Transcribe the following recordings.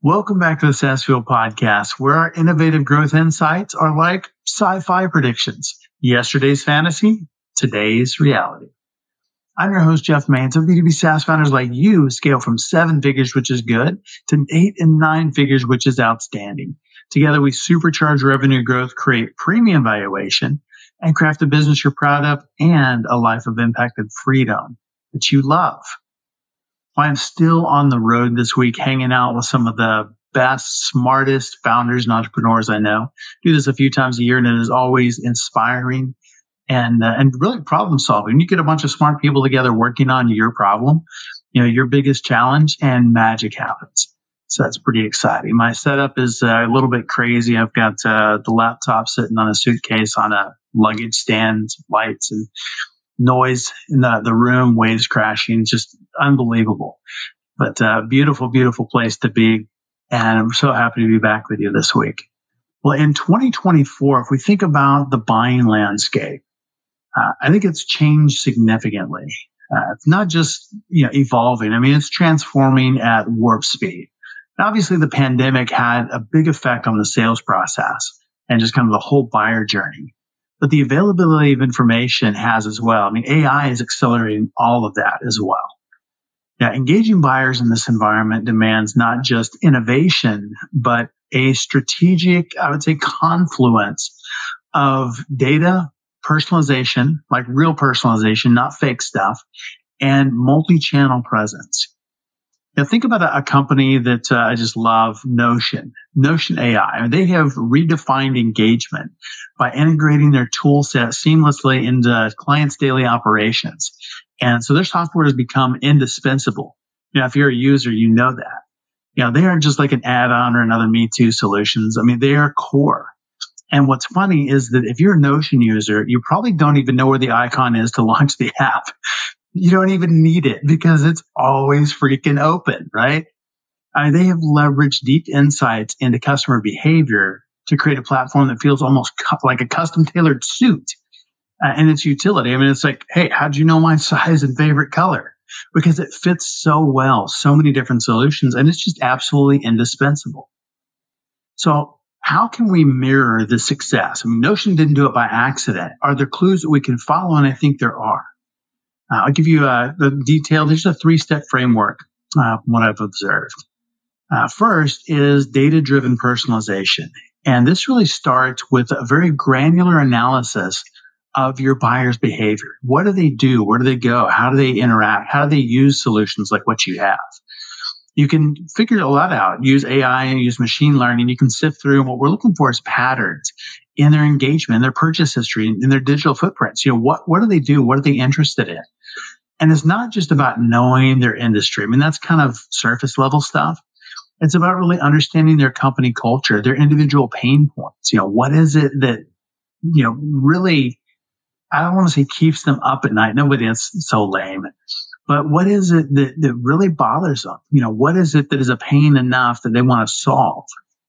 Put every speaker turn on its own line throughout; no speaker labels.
Welcome back to the SaaS Fuel podcast, where our innovative growth insights are like sci-fi predictions. Yesterday's fantasy, today's reality. I'm your host, Jeff Mains. So B2B SaaS founders like you scale from seven figures, which is good, to eight and nine figures, which is outstanding. Together, we supercharge revenue growth, create premium valuation, and craft a business you're proud of and a life of impact and freedom that you love. I'm still on the road this week hanging out with some of the best, smartest founders and entrepreneurs I know. Do this a few times a year and it is always inspiring and uh, and really problem solving. You get a bunch of smart people together working on your problem, you know, your biggest challenge and magic happens. So that's pretty exciting. My setup is uh, a little bit crazy. I've got uh, the laptop sitting on a suitcase on a luggage stand, lights and noise in the, the room, waves crashing, just unbelievable. But uh, beautiful, beautiful place to be. And I'm so happy to be back with you this week. Well, in 2024, if we think about the buying landscape, uh, I think it's changed significantly. Uh, it's not just you know evolving. I mean, it's transforming at warp speed. obviously, the pandemic had a big effect on the sales process and just kind of the whole buyer journey but the availability of information has as well. I mean, AI is accelerating all of that as well. Now, engaging buyers in this environment demands not just innovation, but a strategic, I would say, confluence of data, personalization, like real personalization, not fake stuff, and multi channel presence. Now think about a, a company that uh, I just love, Notion, Notion AI. I mean, They have redefined engagement by integrating their tool set seamlessly into clients' daily operations. And so their software has become indispensable. Know, if you're a user, you know that. You know, they aren't just like an add-on or another Me Too solutions. I mean, they are core. And what's funny is that if you're a Notion user, you probably don't even know where the icon is to launch the app you don't even need it because it's always freaking open, right? I mean, they have leveraged deep insights into customer behavior to create a platform that feels almost like a custom tailored suit uh, in its utility. I mean, it's like, hey, how'd you know my size and favorite color? Because it fits so well, so many different solutions, and it's just absolutely indispensable. So, how can we mirror the success? I mean, Notion didn't do it by accident. Are there clues that we can follow? And I think there are. Uh, I'll give you uh, the detail. There's a three step framework, uh, what I've observed. Uh, first is data driven personalization. And this really starts with a very granular analysis of your buyer's behavior. What do they do? Where do they go? How do they interact? How do they use solutions like what you have? You can figure a lot out, use AI and use machine learning. You can sift through. And what we're looking for is patterns in their engagement, in their purchase history, in their digital footprints. You know, what, what do they do? What are they interested in? And it's not just about knowing their industry. I mean, that's kind of surface level stuff. It's about really understanding their company culture, their individual pain points. You know, what is it that, you know, really, I don't want to say keeps them up at night. Nobody is so lame. But what is it that, that really bothers them? You know, what is it that is a pain enough that they want to solve?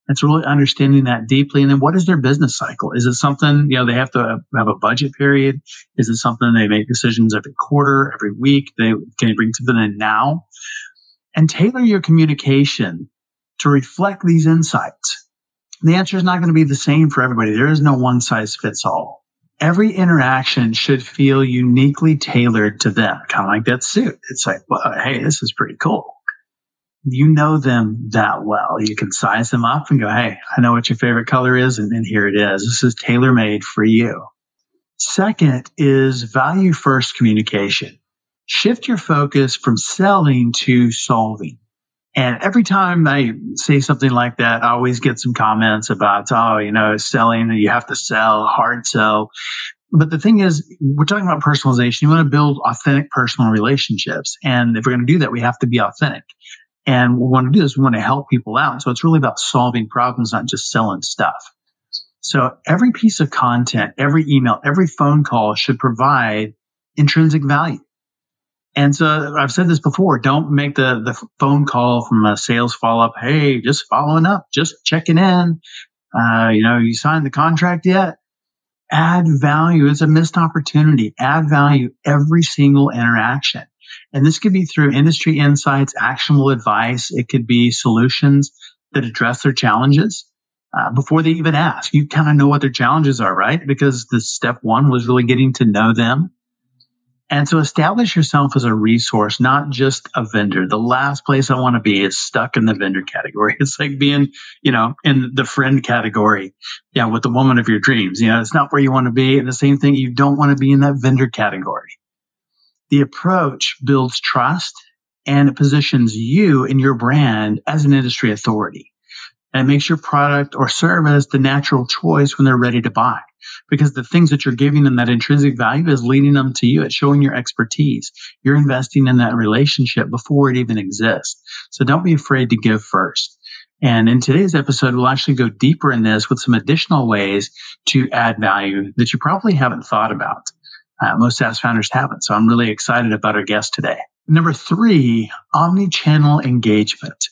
It's really understanding that deeply. And then what is their business cycle? Is it something, you know, they have to have a budget period? Is it something they make decisions every quarter, every week? They can they bring something in now? And tailor your communication to reflect these insights. The answer is not going to be the same for everybody. There is no one size fits all. Every interaction should feel uniquely tailored to them, kind of like that suit. It's like, well, hey, this is pretty cool you know them that well. You can size them up and go, Hey, I know what your favorite color is. And, and here it is. This is tailor made for you. Second is value first communication. Shift your focus from selling to solving. And every time I say something like that, I always get some comments about, oh, you know, selling, you have to sell, hard sell. But the thing is, we're talking about personalization. You want to build authentic personal relationships. And if we're going to do that, we have to be authentic. And we want to do is we want to help people out. So it's really about solving problems, not just selling stuff. So every piece of content, every email, every phone call should provide intrinsic value. And so I've said this before, don't make the, the phone call from a sales follow up. Hey, just following up, just checking in. Uh, you know, you signed the contract yet? Add value. It's a missed opportunity. Add value every single interaction. And this could be through industry insights, actionable advice. It could be solutions that address their challenges uh, before they even ask. You kind of know what their challenges are, right? Because the step one was really getting to know them. And so establish yourself as a resource, not just a vendor. The last place I want to be is stuck in the vendor category. It's like being, you know, in the friend category. Yeah, with the woman of your dreams. You know, it's not where you want to be. And the same thing, you don't want to be in that vendor category. The approach builds trust and it positions you and your brand as an industry authority. And it makes your product or service the natural choice when they're ready to buy. Because the things that you're giving them that intrinsic value is leading them to you. It's showing your expertise. You're investing in that relationship before it even exists. So don't be afraid to give first. And in today's episode, we'll actually go deeper in this with some additional ways to add value that you probably haven't thought about. Uh, most SaaS founders haven't. So I'm really excited about our guest today. Number three, omni-channel engagement.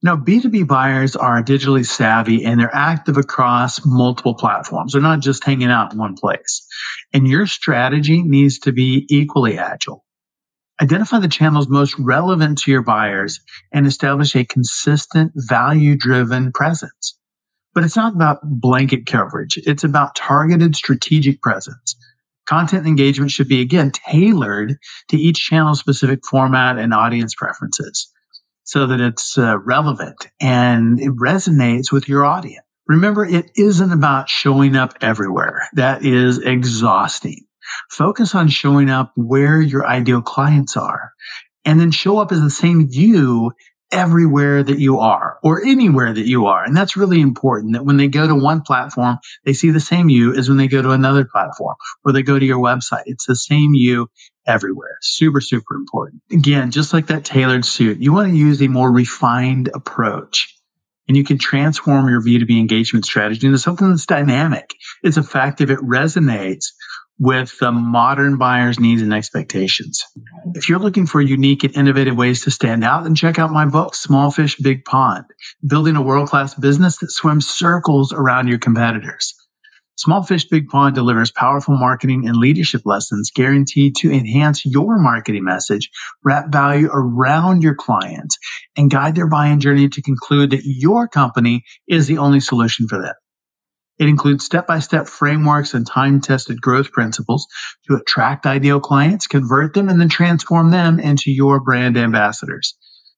Now, B2B buyers are digitally savvy and they're active across multiple platforms. They're not just hanging out in one place. And your strategy needs to be equally agile. Identify the channels most relevant to your buyers and establish a consistent value driven presence. But it's not about blanket coverage. It's about targeted strategic presence. Content engagement should be again tailored to each channel specific format and audience preferences so that it's uh, relevant and it resonates with your audience. Remember, it isn't about showing up everywhere. That is exhausting. Focus on showing up where your ideal clients are and then show up as the same you everywhere that you are or anywhere that you are. And that's really important that when they go to one platform, they see the same you as when they go to another platform or they go to your website. It's the same you everywhere. Super, super important. Again, just like that tailored suit, you want to use a more refined approach. And you can transform your B2B engagement strategy into something that's dynamic. It's effective. It resonates with the modern buyer's needs and expectations. If you're looking for unique and innovative ways to stand out, then check out my book, Small Fish, Big Pond, building a world-class business that swims circles around your competitors. Small Fish Big Pond delivers powerful marketing and leadership lessons guaranteed to enhance your marketing message, wrap value around your clients, and guide their buying journey to conclude that your company is the only solution for them. It includes step by step frameworks and time tested growth principles to attract ideal clients, convert them, and then transform them into your brand ambassadors.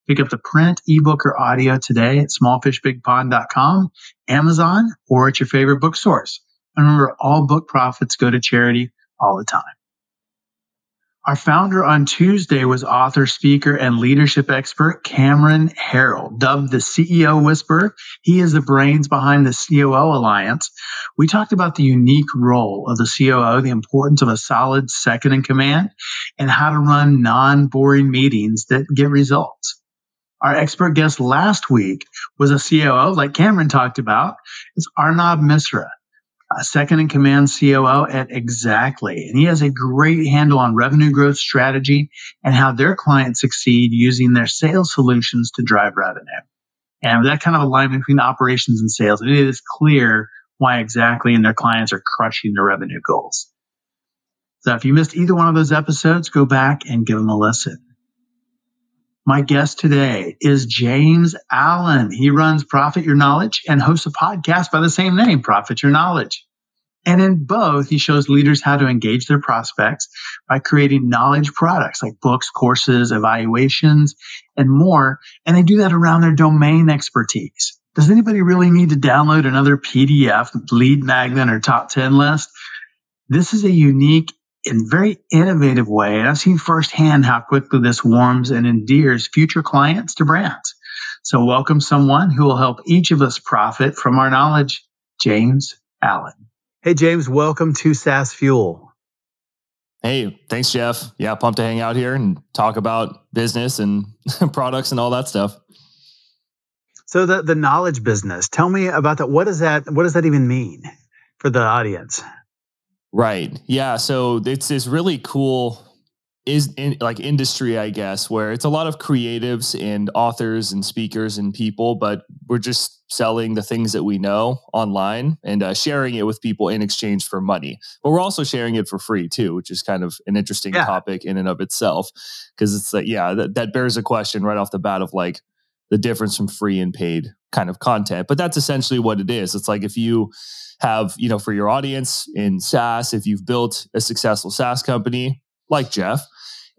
Pick up the print, ebook, or audio today at smallfishbigpond.com, Amazon, or at your favorite bookstores. And remember, all book profits go to charity all the time. Our founder on Tuesday was author, speaker, and leadership expert Cameron Herold, dubbed the CEO Whisperer. He is the brains behind the COO Alliance. We talked about the unique role of the COO, the importance of a solid second in command, and how to run non boring meetings that get results. Our expert guest last week was a COO, like Cameron talked about. It's Arnab Misra second in command COO at Exactly. And he has a great handle on revenue growth strategy and how their clients succeed using their sales solutions to drive revenue. And that kind of alignment between operations and sales, it is clear why Exactly and their clients are crushing their revenue goals. So if you missed either one of those episodes, go back and give them a listen. My guest today is James Allen. He runs Profit Your Knowledge and hosts a podcast by the same name, Profit Your Knowledge. And in both, he shows leaders how to engage their prospects by creating knowledge products like books, courses, evaluations, and more. And they do that around their domain expertise. Does anybody really need to download another PDF, lead magnet, or top 10 list? This is a unique in very innovative way. And I've seen firsthand how quickly this warms and endears future clients to brands. So welcome someone who will help each of us profit from our knowledge, James Allen. Hey, James, welcome to SaaS Fuel.
Hey, thanks, Jeff. Yeah, pumped to hang out here and talk about business and products and all that stuff.
So the, the knowledge business, tell me about that. What does that what does that even mean? for the audience.
Right. Yeah. So it's this really cool is in like industry, I guess, where it's a lot of creatives and authors and speakers and people, but we're just selling the things that we know online and uh, sharing it with people in exchange for money. But we're also sharing it for free too, which is kind of an interesting yeah. topic in and of itself. Because it's like, yeah, that, that bears a question right off the bat of like the difference from free and paid kind of content. But that's essentially what it is. It's like if you have, you know, for your audience in SaaS, if you've built a successful SaaS company like Jeff,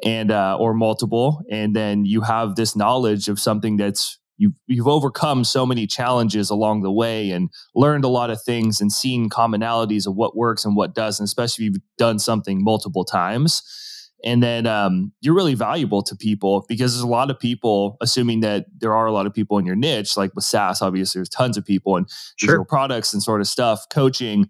and uh, or multiple, and then you have this knowledge of something that's you've you've overcome so many challenges along the way and learned a lot of things and seen commonalities of what works and what doesn't, especially if you've done something multiple times. And then um, you're really valuable to people because there's a lot of people, assuming that there are a lot of people in your niche, like with SaaS, obviously there's tons of people and sure. digital products and sort of stuff, coaching.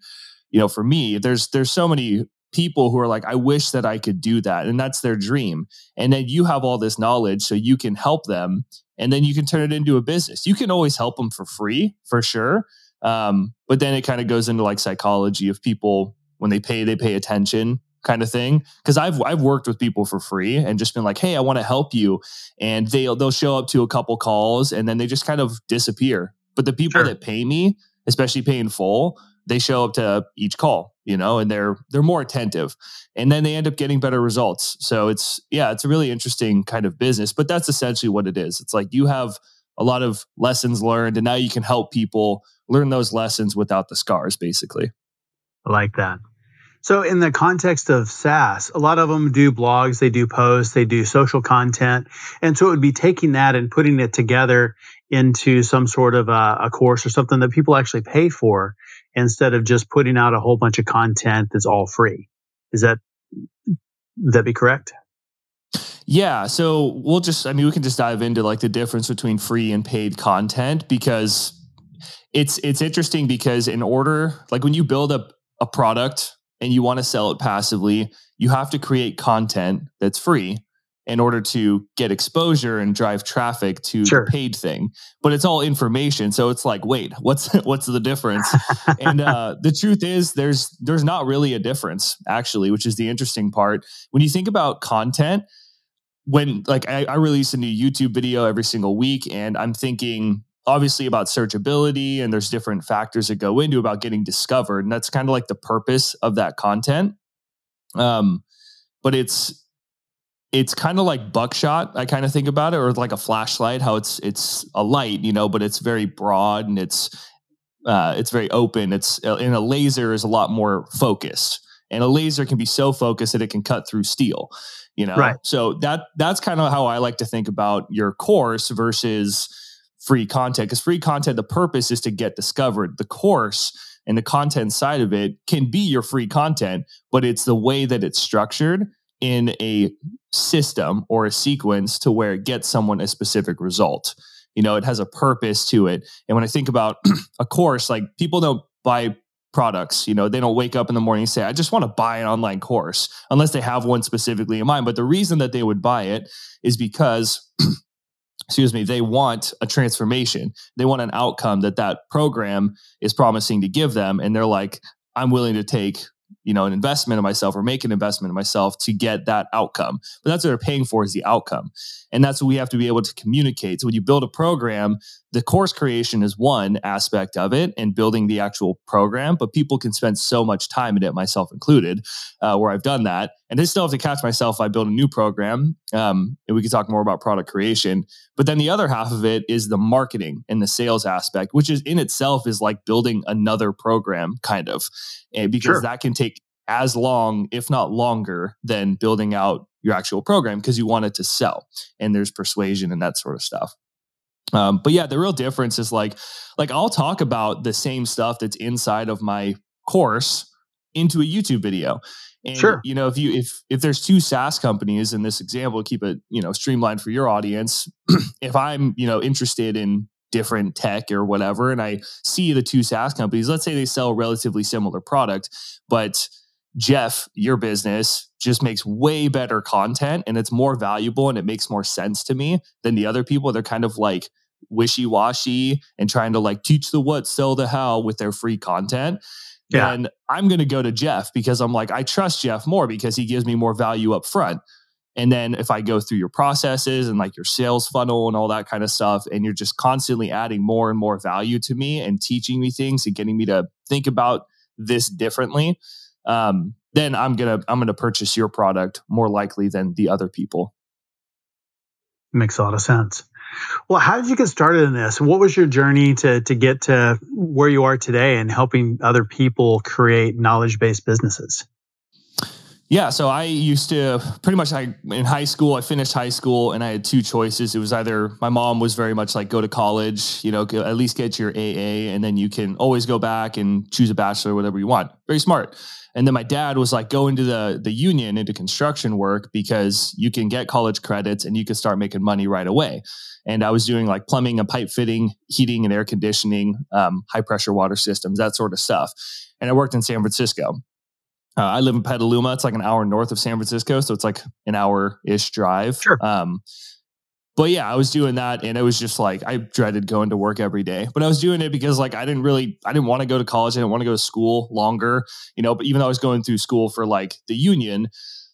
You know, for me, there's there's so many people who are like, I wish that I could do that. And that's their dream. And then you have all this knowledge so you can help them and then you can turn it into a business. You can always help them for free, for sure. Um, but then it kind of goes into like psychology of people when they pay, they pay attention kind of thing. Cause I've, I've worked with people for free and just been like, Hey, I want to help you. And they'll, they'll show up to a couple calls and then they just kind of disappear. But the people sure. that pay me, especially paying full, they show up to each call you know and they're they're more attentive and then they end up getting better results so it's yeah it's a really interesting kind of business but that's essentially what it is it's like you have a lot of lessons learned and now you can help people learn those lessons without the scars basically
i like that so in the context of SaaS, a lot of them do blogs, they do posts, they do social content. And so it would be taking that and putting it together into some sort of a, a course or something that people actually pay for instead of just putting out a whole bunch of content that's all free. Is that would that be correct?
Yeah, so we'll just I mean we can just dive into like the difference between free and paid content because it's it's interesting because in order like when you build up a product and you want to sell it passively, you have to create content that's free in order to get exposure and drive traffic to sure. the paid thing. But it's all information so it's like wait what's what's the difference? And uh, the truth is there's there's not really a difference actually which is the interesting part. When you think about content when like I, I release a new youtube video every single week and i'm thinking obviously about searchability and there's different factors that go into about getting discovered and that's kind of like the purpose of that content. Um but it's it's kind of like buckshot i kind of think about it or like a flashlight how it's it's a light you know but it's very broad and it's uh, it's very open. It's uh, and a laser is a lot more focused and a laser can be so focused that it can cut through steel you know? Right. so that that's kind of how i like to think about your course versus free content because free content the purpose is to get discovered the course and the content side of it can be your free content but it's the way that it's structured in a system or a sequence to where it gets someone a specific result. You know, it has a purpose to it. And when I think about a course, like people don't buy products, you know, they don't wake up in the morning and say, I just want to buy an online course unless they have one specifically in mind. But the reason that they would buy it is because excuse me, they want a transformation. They want an outcome that that program is promising to give them. And they're like, I'm willing to take you know an investment in myself or make an investment in myself to get that outcome. But that's what they're paying for is the outcome. And that's what we have to be able to communicate. So when you build a program the course creation is one aspect of it and building the actual program but people can spend so much time in it myself included uh, where i've done that. And i still have to catch myself if i build a new program um, and we can talk more about product creation. But then the other half of it is the marketing and the sales aspect which is in itself is like building another program kind of and because sure. that can take as long if not longer than building out your actual program because you want it to sell and there's persuasion and that sort of stuff um, but yeah, the real difference is like, like I'll talk about the same stuff that's inside of my course into a YouTube video. And sure. you know, if you if if there's two SaaS companies in this example, keep it you know streamlined for your audience. if I'm you know interested in different tech or whatever, and I see the two SaaS companies, let's say they sell a relatively similar product, but Jeff, your business just makes way better content and it's more valuable and it makes more sense to me than the other people. They're kind of like wishy washy and trying to like teach the what, sell the how with their free content. yeah. then I'm going to go to Jeff because I'm like, I trust Jeff more because he gives me more value up front. And then if I go through your processes and like your sales funnel and all that kind of stuff, and you're just constantly adding more and more value to me and teaching me things and getting me to think about this differently, um, then I'm gonna I'm gonna purchase your product more likely than the other people.
Makes a lot of sense. Well, how did you get started in this? What was your journey to to get to where you are today and helping other people create knowledge based businesses?
Yeah, so I used to pretty much I in high school. I finished high school and I had two choices. It was either my mom was very much like go to college, you know, at least get your AA, and then you can always go back and choose a bachelor, whatever you want. Very smart. And then my dad was like, go into the the union into construction work because you can get college credits and you can start making money right away. And I was doing like plumbing and pipe fitting, heating and air conditioning, um, high pressure water systems, that sort of stuff. And I worked in San Francisco. Uh, I live in Petaluma. It's like an hour north of San Francisco, so it's like an hour ish drive.
Sure.
Um, but yeah, I was doing that and it was just like I dreaded going to work every day. But I was doing it because like I didn't really I didn't want to go to college. I didn't want to go to school longer, you know, but even though I was going through school for like the union,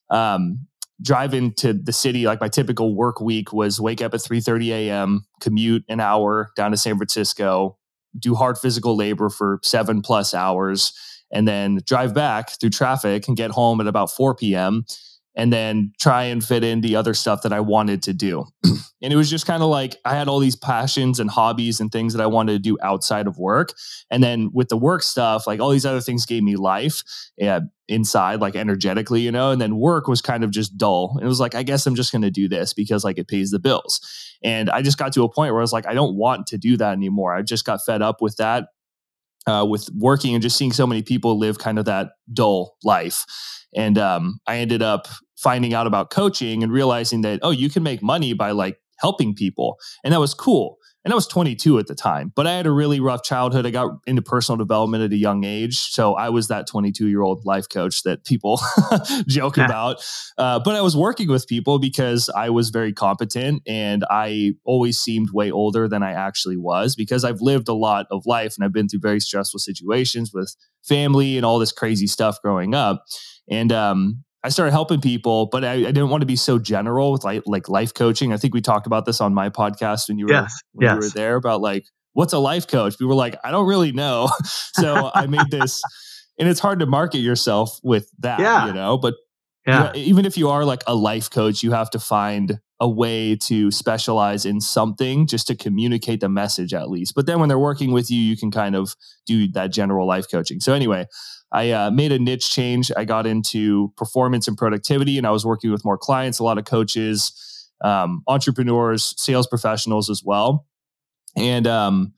um, driving to the city, like my typical work week was wake up at 3 30 a.m., commute an hour down to San Francisco, do hard physical labor for seven plus hours, and then drive back through traffic and get home at about 4 p.m and then try and fit in the other stuff that I wanted to do. and it was just kind of like I had all these passions and hobbies and things that I wanted to do outside of work. And then with the work stuff, like all these other things gave me life yeah, inside, like energetically, you know. And then work was kind of just dull. And it was like, I guess I'm just going to do this because like it pays the bills. And I just got to a point where I was like, I don't want to do that anymore. I just got fed up with that. Uh, with working and just seeing so many people live kind of that dull life. And um, I ended up finding out about coaching and realizing that, oh, you can make money by like helping people. And that was cool. And I was 22 at the time, but I had a really rough childhood. I got into personal development at a young age. So I was that 22 year old life coach that people joke yeah. about. Uh, but I was working with people because I was very competent and I always seemed way older than I actually was because I've lived a lot of life and I've been through very stressful situations with family and all this crazy stuff growing up. And um, I started helping people, but I, I, didn't want to be so general with like like life coaching. I think we talked about this on my podcast when you were
yes,
when
yes.
you were there about like what's a life coach. We were like, I don't really know. so I made this, and it's hard to market yourself with that,
yeah.
you know. But
yeah.
even if you are like a life coach, you have to find a way to specialize in something just to communicate the message at least. But then when they're working with you, you can kind of do that general life coaching. So anyway, I uh, made a niche change. I got into performance and productivity, and I was working with more clients, a lot of coaches, um, entrepreneurs, sales professionals as well. And um,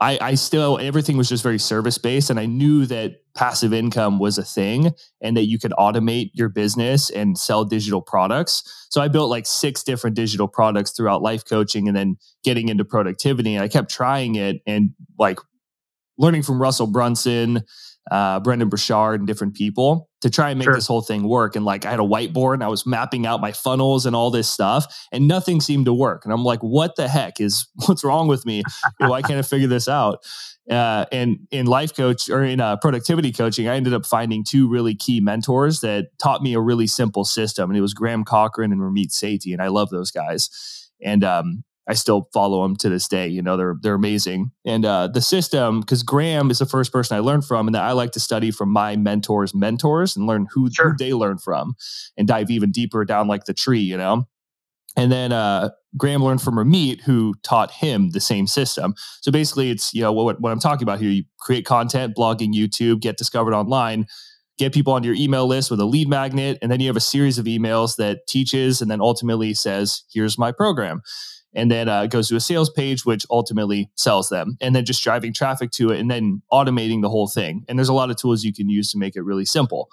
I, I still, everything was just very service based. And I knew that passive income was a thing and that you could automate your business and sell digital products. So I built like six different digital products throughout life coaching and then getting into productivity. And I kept trying it and like learning from Russell Brunson uh, Brendon Burchard and different people to try and make sure. this whole thing work. And like I had a whiteboard and I was mapping out my funnels and all this stuff, and nothing seemed to work. And I'm like, what the heck is what's wrong with me? Why can't I figure this out? Uh, and in life coach or in uh, productivity coaching, I ended up finding two really key mentors that taught me a really simple system. And it was Graham Cochran and Ramit Sethi. And I love those guys. And um, I still follow them to this day. You know, they're they're amazing. And uh, the system, because Graham is the first person I learned from, and that I like to study from my mentors' mentors and learn who, sure. who they learn from, and dive even deeper down like the tree. You know. And then uh, Graham learned from Ramit, who taught him the same system. So basically, it's you know what what I'm talking about here. You create content, blogging, YouTube, get discovered online, get people onto your email list with a lead magnet, and then you have a series of emails that teaches and then ultimately says, "Here's my program." And then uh, goes to a sales page, which ultimately sells them, and then just driving traffic to it and then automating the whole thing. And there's a lot of tools you can use to make it really simple.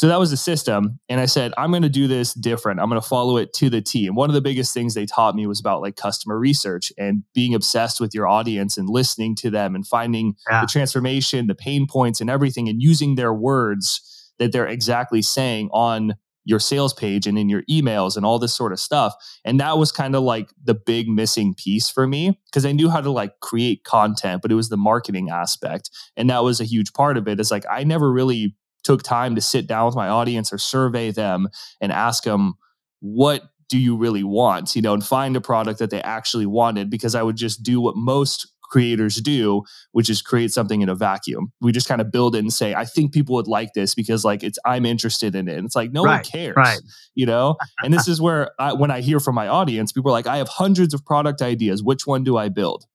So that was the system. And I said, I'm going to do this different. I'm going to follow it to the T. And one of the biggest things they taught me was about like customer research and being obsessed with your audience and listening to them and finding yeah. the transformation, the pain points, and everything, and using their words that they're exactly saying on your sales page and in your emails and all this sort of stuff. And that was kind of like the big missing piece for me because I knew how to like create content, but it was the marketing aspect. And that was a huge part of it. Is like I never really took time to sit down with my audience or survey them and ask them what do you really want you know and find a product that they actually wanted because i would just do what most creators do, which is create something in a vacuum. We just kind of build it and say, I think people would like this because like it's I'm interested in it. And it's like no
right,
one cares.
Right.
You know? and this is where I, when I hear from my audience, people are like, I have hundreds of product ideas. Which one do I build?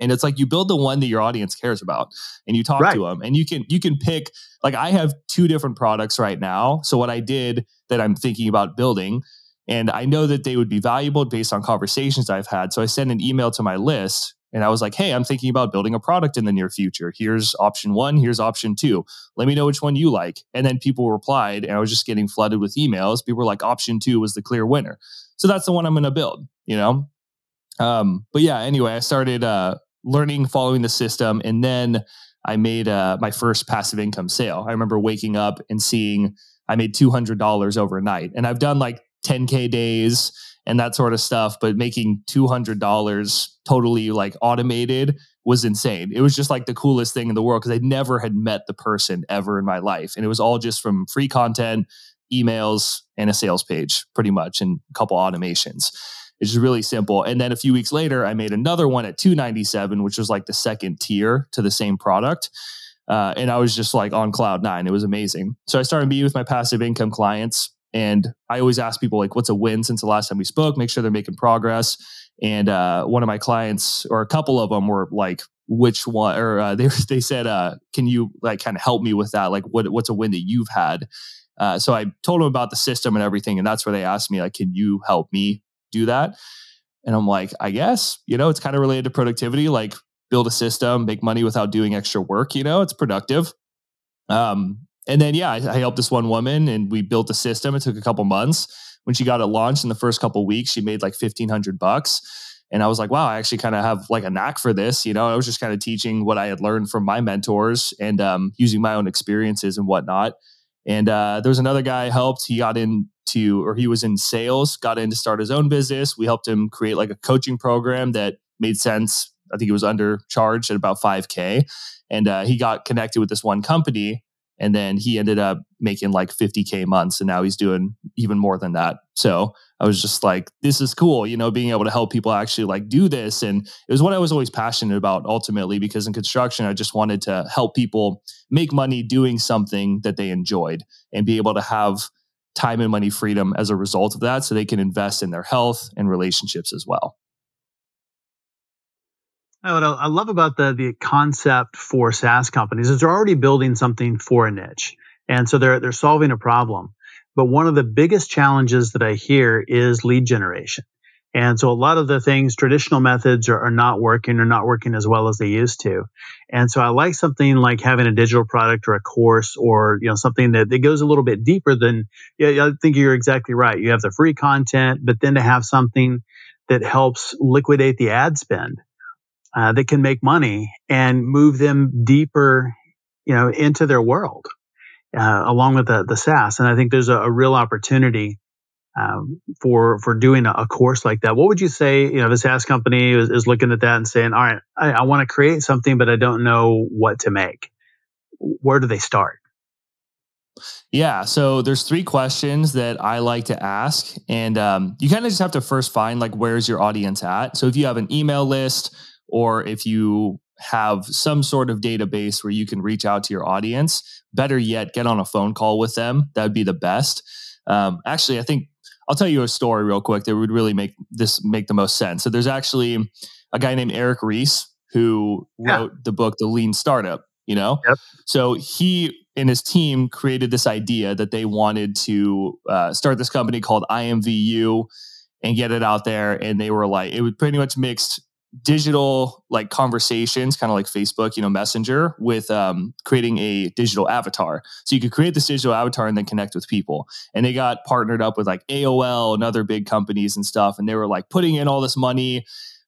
and it's like you build the one that your audience cares about and you talk right. to them and you can you can pick like i have two different products right now so what i did that i'm thinking about building and i know that they would be valuable based on conversations i've had so i send an email to my list and I was like, hey, I'm thinking about building a product in the near future. Here's option one, here's option two. Let me know which one you like. And then people replied, and I was just getting flooded with emails. People were like, option two was the clear winner. So that's the one I'm going to build, you know? Um, but yeah, anyway, I started uh, learning, following the system, and then I made uh, my first passive income sale. I remember waking up and seeing I made $200 overnight. And I've done like 10K days and that sort of stuff. But making $200 totally like automated was insane. It was just like the coolest thing in the world because I never had met the person ever in my life. And it was all just from free content, emails, and a sales page, pretty much, and a couple automations. It's just really simple. And then a few weeks later, I made another one at 297, which was like the second tier to the same product. Uh, and I was just like on cloud nine. It was amazing. So I started meeting with my passive income clients and I always ask people like, what's a win since the last time we spoke? Make sure they're making progress. And uh, one of my clients, or a couple of them, were like, which one? Or uh, they they said, uh, can you like kind of help me with that? Like, what what's a win that you've had? Uh, so I told them about the system and everything, and that's where they asked me like, can you help me do that? And I'm like, I guess you know, it's kind of related to productivity, like build a system, make money without doing extra work. You know, it's productive. Um, and then yeah, I, I, helped this one woman and we built a system. It took a couple months. When she got it launched in the first couple weeks, she made like fifteen hundred bucks. And I was like, wow, I actually kind of have like a knack for this. You know, I was just kind of teaching what I had learned from my mentors and um, using my own experiences and whatnot. And uh, there was another guy I helped. He got into, or he was in sales, got in to start his own business. We helped him create like a coaching program that made sense. I think it was under charged at about 5K. And uh, he got connected with this one company and then he ended up making like 50k months and now he's doing even more than that. So i was just like this is cool you know being able to help people actually like do this. And it was what i was always passionate about ultimately because in construction i just wanted to help people make money doing something that they enjoyed and be able to have time and money freedom as a result of that so they can invest in their health and relationships as well
what I love about the the concept for SaaS companies is they're already building something for a niche, and so they're they're solving a problem. But one of the biggest challenges that I hear is lead generation. And so a lot of the things, traditional methods are, are, not working or not working as well as they used to. And so I like something like having a digital product or a course or, you know, something that, that goes a little bit deeper than, yeah, I think you're exactly right. You have the free content, but then to have something that helps liquidate the ad spend uh, that can make money and move them deeper, you know, into their world, uh, along with the the SaaS. And I think there's a, a real opportunity um, for for doing a, a, course like that. What would you say? You know, the SaaS company is, is looking at that and saying, "All right, I, I want to create something, but I don't know what to make." Where do they start?
Yeah, so there's three questions that I like to ask, and um, you kind of just have to first find like where's your audience at. So if you have an email list or if you have some sort of database where you can reach out to your audience, better yet, get on a phone call with them. That would be the best. Um, actually, I think I'll tell you a story real quick that would really make this make the most sense. So there's actually a guy named Eric Ries who wrote yeah. the book The Lean Startup. You know,
yep.
so he and his team created this idea that they wanted to uh, start this company called IMVU and get it out there. And they were like, it was pretty much mixed digital like conversations, kind of like Facebook, you know, Messenger, with um, creating a digital avatar. So you could create this digital avatar and then connect with people. And they got partnered up with like AOL and other big companies and stuff. And they were like putting in all this money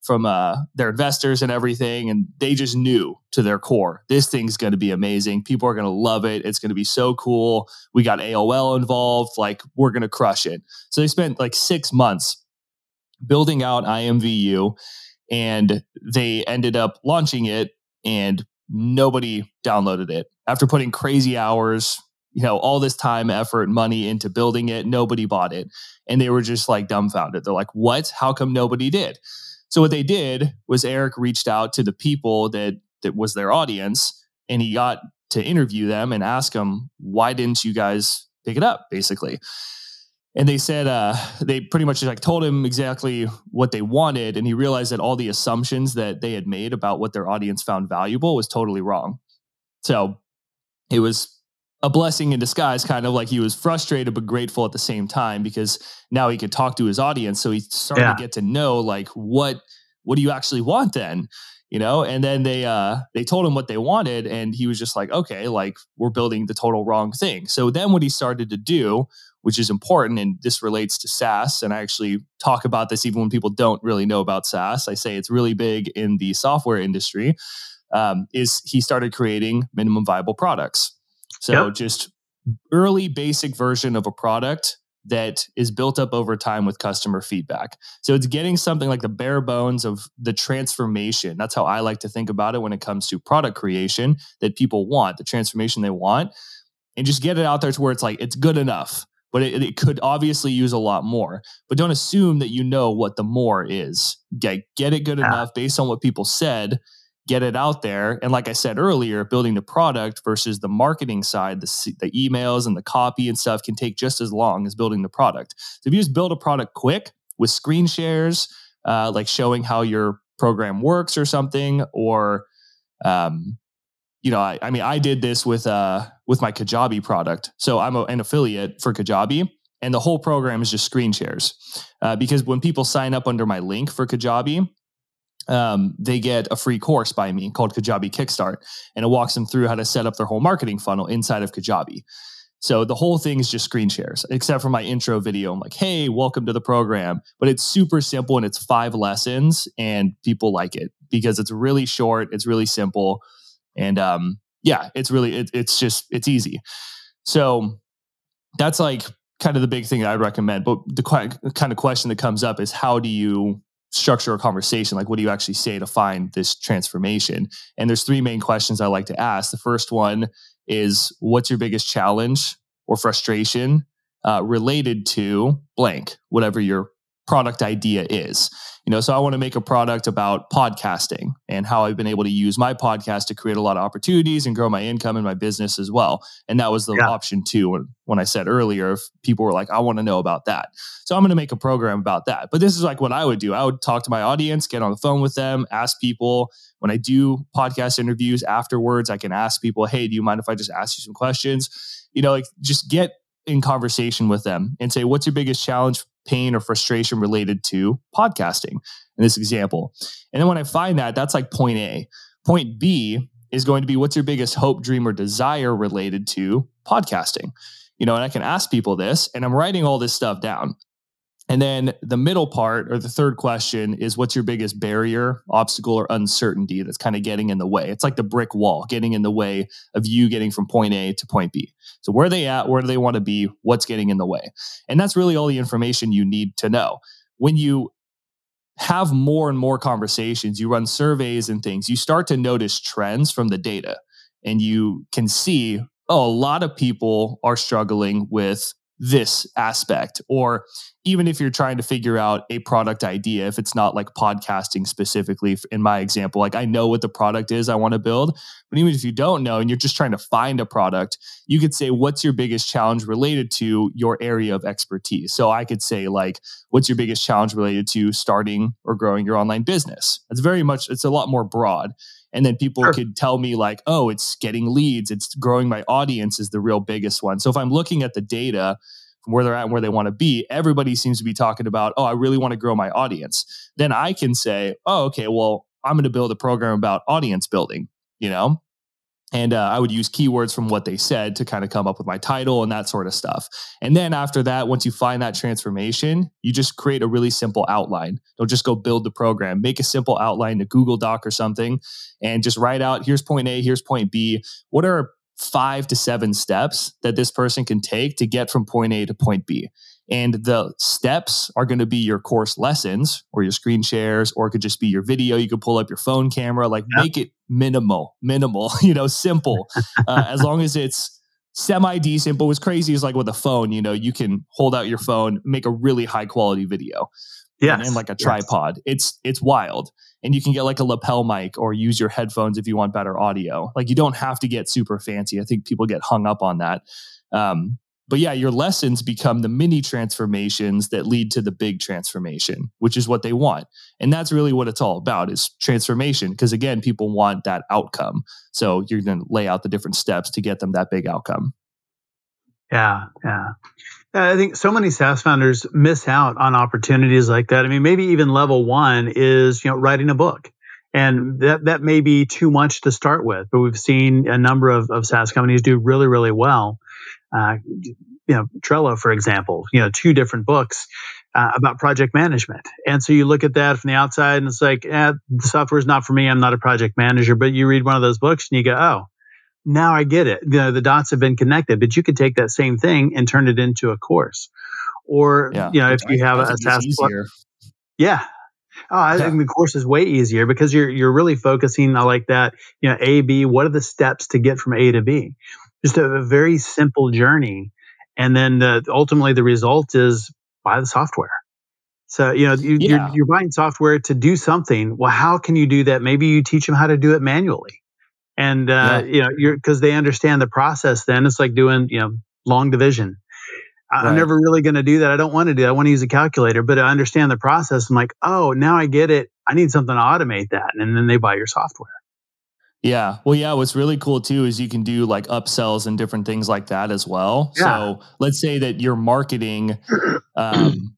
from uh, their investors and everything, and they just knew to their core this thing's going to be amazing. People are going to love it. It's going to be so cool. We got AOL involved. Like we're going to crush it. So they spent like six months building out IMVU, and they ended up launching it, and nobody downloaded it. After putting crazy hours you know all this time effort money into building it nobody bought it. And they were just like dumbfounded. They're like what? How come nobody did? So what they did was eric reached out to the people that that was their audience and he got to interview them and ask them why didn't you guys pick it up? basically and they said uh, they pretty much like told him exactly what they wanted and he realized that all the assumptions that they had made about what their audience found valuable was totally wrong so it was a blessing in disguise, kind of like he was frustrated but grateful at the same time because now he could talk to his audience. So he started yeah. to get to know like what what do you actually want then? You know, and then they uh they told him what they wanted, and he was just like, okay, like we're building the total wrong thing. So then what he started to do, which is important, and this relates to SaaS, and I actually talk about this even when people don't really know about SaaS. I say it's really big in the software industry. Um, is he started creating minimum viable products so yep. just early basic version of a product that is built up over time with customer feedback. So it's getting something like the bare bones of the transformation. That's how I like to think about it when it comes to product creation that people want, the transformation they want, and just get it out there to where it's like it's good enough. But it, it could obviously use a lot more. But don't assume that you know what the more is. Get, get it good yeah. enough based on what people said get it out there. And like I said earlier, building the product versus the marketing side, the, the emails and the copy and stuff can take just as long as building the product. So if you just build a product quick with screen shares, uh, like showing how your program works or something, or um, you know, I, I, mean, I did this with uh, with my Kajabi product. So I'm a, an affiliate for Kajabi, and the whole program is just screen shares. Uh, because when people sign up under my link for Kajabi, um, they get a free course by me called Kajabi Kickstart, and it walks them through how to set up their whole marketing funnel inside of Kajabi. So the whole thing is just screen shares, except for my intro video. I'm like, hey, welcome to the program. But it's super simple and it's five lessons, and people like it because it's really short, it's really simple, and um, yeah, it's really it, it's just it's easy. So that's like kind of the big thing I recommend. But the kind of question that comes up is how do you structure a conversation like what do you actually say to find this transformation and there's three main questions i like to ask the first one is what's your biggest challenge or frustration uh, related to blank whatever your product idea is. You know, so I want to make a product about podcasting and how I've been able to use my podcast to create a lot of opportunities and grow my income and my business as well. And that was the yeah. option too when, when I said earlier, if people were like, I want to know about that. So I'm going to make a program about that. But this is like what I would do. I would talk to my audience, get on the phone with them, ask people. When I do podcast interviews afterwards, I can ask people, hey, do you mind if I just ask you some questions? You know, like just get in conversation with them and say, what's your biggest challenge pain or frustration related to podcasting in this example. And then when I find that, that's like point A. Point B is going to be what's your biggest hope, dream, or desire related to podcasting? You know, and I can ask people this, and I'm writing all this stuff down. And then the middle part or the third question is what's your biggest barrier, obstacle, or uncertainty that's kind of getting in the way? It's like the brick wall getting in the way of you getting from point A to point B. So where are they at? Where do they want to be? What's getting in the way? And that's really all the information you need to know. When you have more and more conversations, you run surveys and things, you start to notice trends from the data and you can see, oh, a lot of people are struggling with this aspect or even if you're trying to figure out a product idea if it's not like podcasting specifically in my example like i know what the product is i want to build but even if you don't know and you're just trying to find a product you could say what's your biggest challenge related to your area of expertise? So i could say like what's your biggest challenge related to starting or growing your online business? It's very much it's a lot more broad and then people sure. could tell me like oh it's getting leads. It's growing my audience is the real biggest one. So if i'm looking at the data from where they're at and where they want to be everybody seems to be talking about oh i really want to grow my audience. Then i can say oh okay well i'm going to build a program about audience building you know and uh, I would use keywords from what they said to kind of come up with my title and that sort of stuff. And then after that, once you find that transformation, you just create a really simple outline. Don't just go build the program. Make a simple outline, a Google Doc or something, and just write out here's point A, here's point B. What are five to seven steps that this person can take to get from point A to point B? And the steps are going to be your course lessons or your screen shares, or it could just be your video. You could pull up your phone camera, like yeah. make it minimal, minimal, you know, simple. Uh, as long as it's semi decent, but what's crazy is like with a phone, you know, you can hold out your phone, make a really high quality video.
Yeah.
And, and, like a tripod. Yes. It's it's wild. And you can get like a lapel mic or use your headphones if you want better audio. Like you don't have to get super fancy. I think people get hung up on that. Um, but yeah, your lessons become the mini transformations that lead to the big transformation, which is what they want. And that's really what it's all about is transformation. Because again, people want that outcome. So you're going to lay out the different steps to get them that big outcome.
Yeah, yeah. I think so many SaaS founders miss out on opportunities like that. I mean, maybe even level one is, you know, writing a book. And that, that may be too much to start with, but we've seen a number of, of SaaS companies do really, really well uh, you know, Trello, for example, you know, two different books uh, about project management. And so you look at that from the outside and it's like, eh, the software is not for me. I'm not a project manager. But you read one of those books and you go, oh, now I get it. You know, the dots have been connected, but you could take that same thing and turn it into a course. Or, yeah, you know, if you have a, a SaaS, yeah, Oh, I think the course is way easier because you're you're really focusing on like that, you know, A, B, what are the steps to get from A to B? Just a, a very simple journey. And then the, ultimately the result is buy the software. So, you know, you, yeah. you're, you're buying software to do something. Well, how can you do that? Maybe you teach them how to do it manually. And, uh, yeah. you know, you're, cause they understand the process then. It's like doing, you know, long division. Right. I'm never really going to do that. I don't want to do that. I want to use a calculator, but I understand the process. I'm like, oh, now I get it. I need something to automate that. And then they buy your software.
Yeah. Well, yeah, what's really cool too is you can do like upsells and different things like that as well. Yeah. So let's say that you're marketing, um,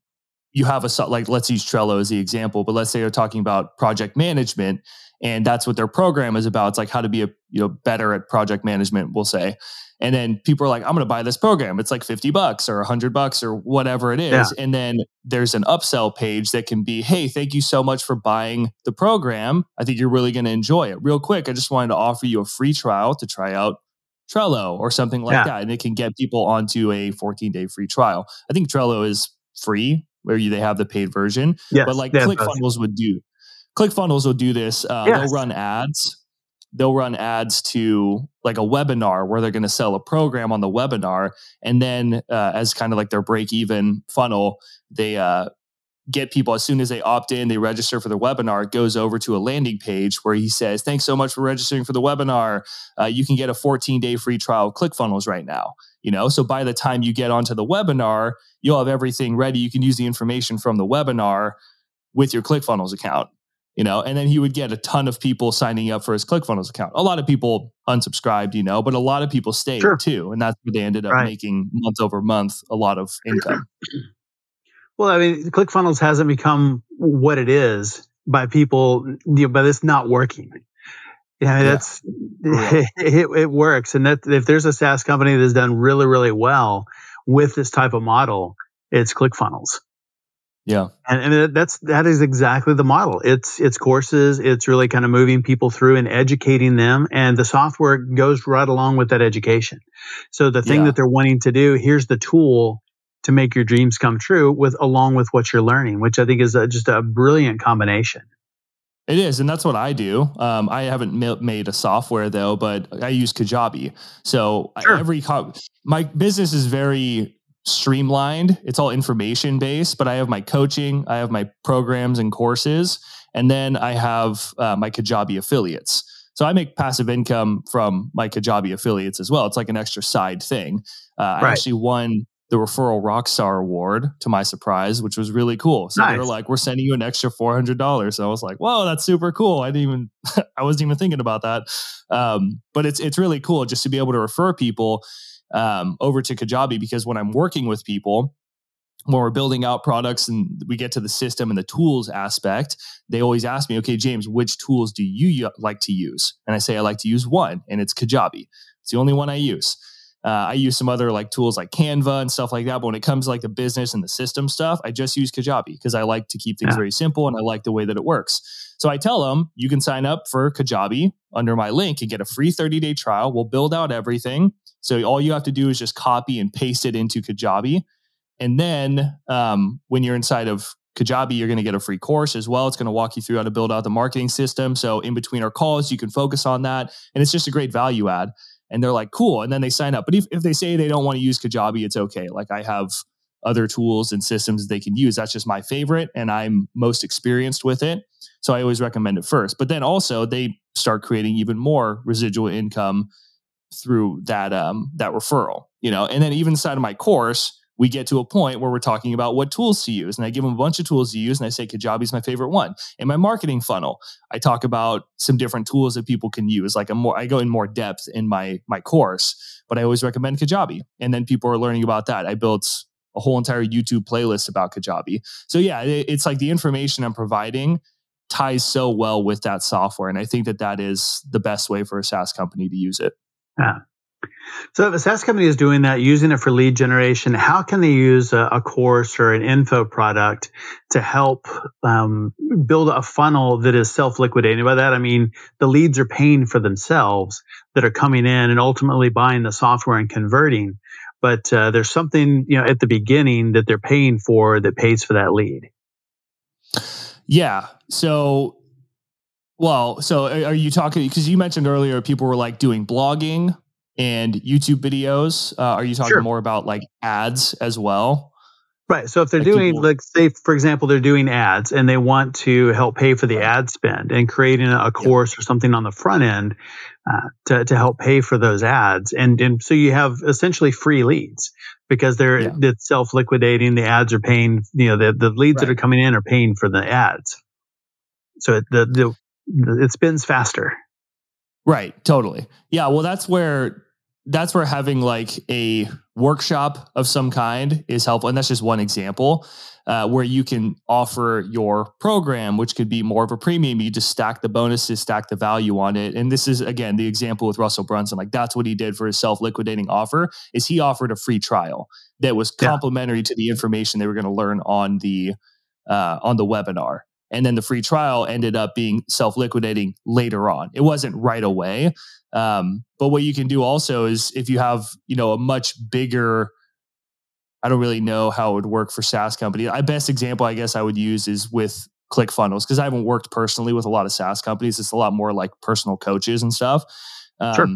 you have a, like, let's use Trello as the example, but let's say you're talking about project management and that's what their program is about. It's like how to be a, you know, better at project management, we'll say. And then people are like, I'm going to buy this program. It's like 50 bucks or 100 bucks or whatever it is. Yeah. And then there's an upsell page that can be, hey, thank you so much for buying the program. I think you're really going to enjoy it. Real quick, I just wanted to offer you a free trial to try out Trello or something like yeah. that. And it can get people onto a 14 day free trial. I think Trello is free where you, they have the paid version. Yes, but like ClickFunnels would do. ClickFunnels will do this. Uh, yes. They'll run ads they'll run ads to like a webinar where they're going to sell a program on the webinar and then uh, as kind of like their break even funnel they uh, get people as soon as they opt in they register for the webinar it goes over to a landing page where he says thanks so much for registering for the webinar. Uh, you can get a 14 day free trial of clickfunnels right now you know? So by the time you get onto the webinar you'll have everything ready. You can use the information from the webinar with your clickfunnels account you know, and then he would get a ton of people signing up for his ClickFunnels account. A lot of people unsubscribed, you know, but a lot of people stayed sure. too. And that's where they ended up right. making month over month a lot of income.
Well, I mean, ClickFunnels hasn't become what it is by people, you know, but it's not working. Yeah, yeah. that's it, it, it, works. And that if there's a SaaS company that's done really, really well with this type of model, it's ClickFunnels.
Yeah.
And, and that's that is exactly the model. It's it's courses, it's really kind of moving people through and educating them and the software goes right along with that education. So the thing yeah. that they're wanting to do, here's the tool to make your dreams come true with along with what you're learning, which I think is a, just a brilliant combination.
It is, and that's what I do. Um, I haven't made a software though, but I use Kajabi. So sure. every co- my business is very streamlined. It's all information based, but I have my coaching, I have my programs and courses, and then I have uh, my Kajabi affiliates. So I make passive income from my Kajabi affiliates as well. It's like an extra side thing. Uh, right. I actually won the referral rockstar award to my surprise, which was really cool. So nice. they were like, "We're sending you an extra four hundred dollars." So I was like, "Whoa, that's super cool!" I didn't even, I wasn't even thinking about that. Um, but it's it's really cool just to be able to refer people um, over to Kajabi because when I'm working with people, when we're building out products and we get to the system and the tools aspect, they always ask me, okay, James, which tools do you like to use? And I say, I like to use one, and it's Kajabi. It's the only one I use. Uh, I use some other like tools like Canva and stuff like that. But when it comes to like the business and the system stuff, I just use Kajabi because I like to keep things yeah. very simple and I like the way that it works. So I tell them you can sign up for Kajabi under my link and get a free 30 day trial. We'll build out everything. So all you have to do is just copy and paste it into Kajabi. And then um, when you're inside of Kajabi, you're going to get a free course as well. It's going to walk you through how to build out the marketing system. So in between our calls, you can focus on that. And it's just a great value add. And they're like, cool. And then they sign up. But if, if they say they don't want to use Kajabi, it's okay. Like I have other tools and systems they can use. That's just my favorite. And I'm most experienced with it. So I always recommend it first. But then also they start creating even more residual income through that um, that referral, you know. And then even inside of my course, we get to a point where we're talking about what tools to use. And I give them a bunch of tools to use. And I say Kajabi is my favorite one. In my marketing funnel, I talk about some different tools that people can use. Like a more, I go in more depth in my my course, but I always recommend Kajabi. And then people are learning about that. I built a whole entire YouTube playlist about Kajabi. So yeah, it, it's like the information I'm providing ties so well with that software. And I think that that is the best way for a SaaS company to use it.
Yeah. So if a SaaS company is doing that, using it for lead generation, how can they use a, a course or an info product to help um, build a funnel that is self-liquidating? By that I mean the leads are paying for themselves that are coming in and ultimately buying the software and converting. But uh, there's something you know at the beginning that they're paying for that pays for that lead.
Yeah. So well, so are you talking because you mentioned earlier people were like doing blogging and YouTube videos. Uh, are you talking sure. more about like ads as well?
Right. So if they're like doing, people, like, say, for example, they're doing ads and they want to help pay for the ad spend and creating a course or something on the front end uh, to, to help pay for those ads. And, and so you have essentially free leads because they're yeah. it's self liquidating. The ads are paying, you know, the, the leads right. that are coming in are paying for the ads. So the, the, the it spins faster.
Right. Totally. Yeah. Well, that's where that's where having like a workshop of some kind is helpful. And that's just one example uh, where you can offer your program, which could be more of a premium. You just stack the bonuses, stack the value on it. And this is again the example with Russell Brunson. Like that's what he did for his self-liquidating offer is he offered a free trial that was complimentary yeah. to the information they were going to learn on the uh, on the webinar. And then the free trial ended up being self liquidating later on. It wasn't right away. Um, but what you can do also is if you have, you know, a much bigger, I don't really know how it would work for SaaS companies. My best example, I guess, I would use is with ClickFunnels because I haven't worked personally with a lot of SaaS companies. It's a lot more like personal coaches and stuff. Um, sure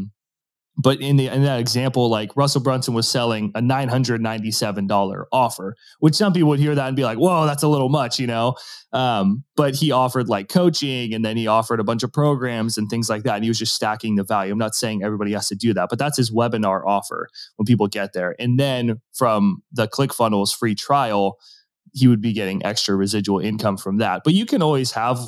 but in the in that example, like Russell Brunson was selling a nine hundred ninety seven dollar offer, which some people would hear that and be like, "Whoa, that's a little much," you know. Um, but he offered like coaching, and then he offered a bunch of programs and things like that, and he was just stacking the value. I'm not saying everybody has to do that, but that's his webinar offer when people get there. And then from the ClickFunnels free trial, he would be getting extra residual income from that. But you can always have,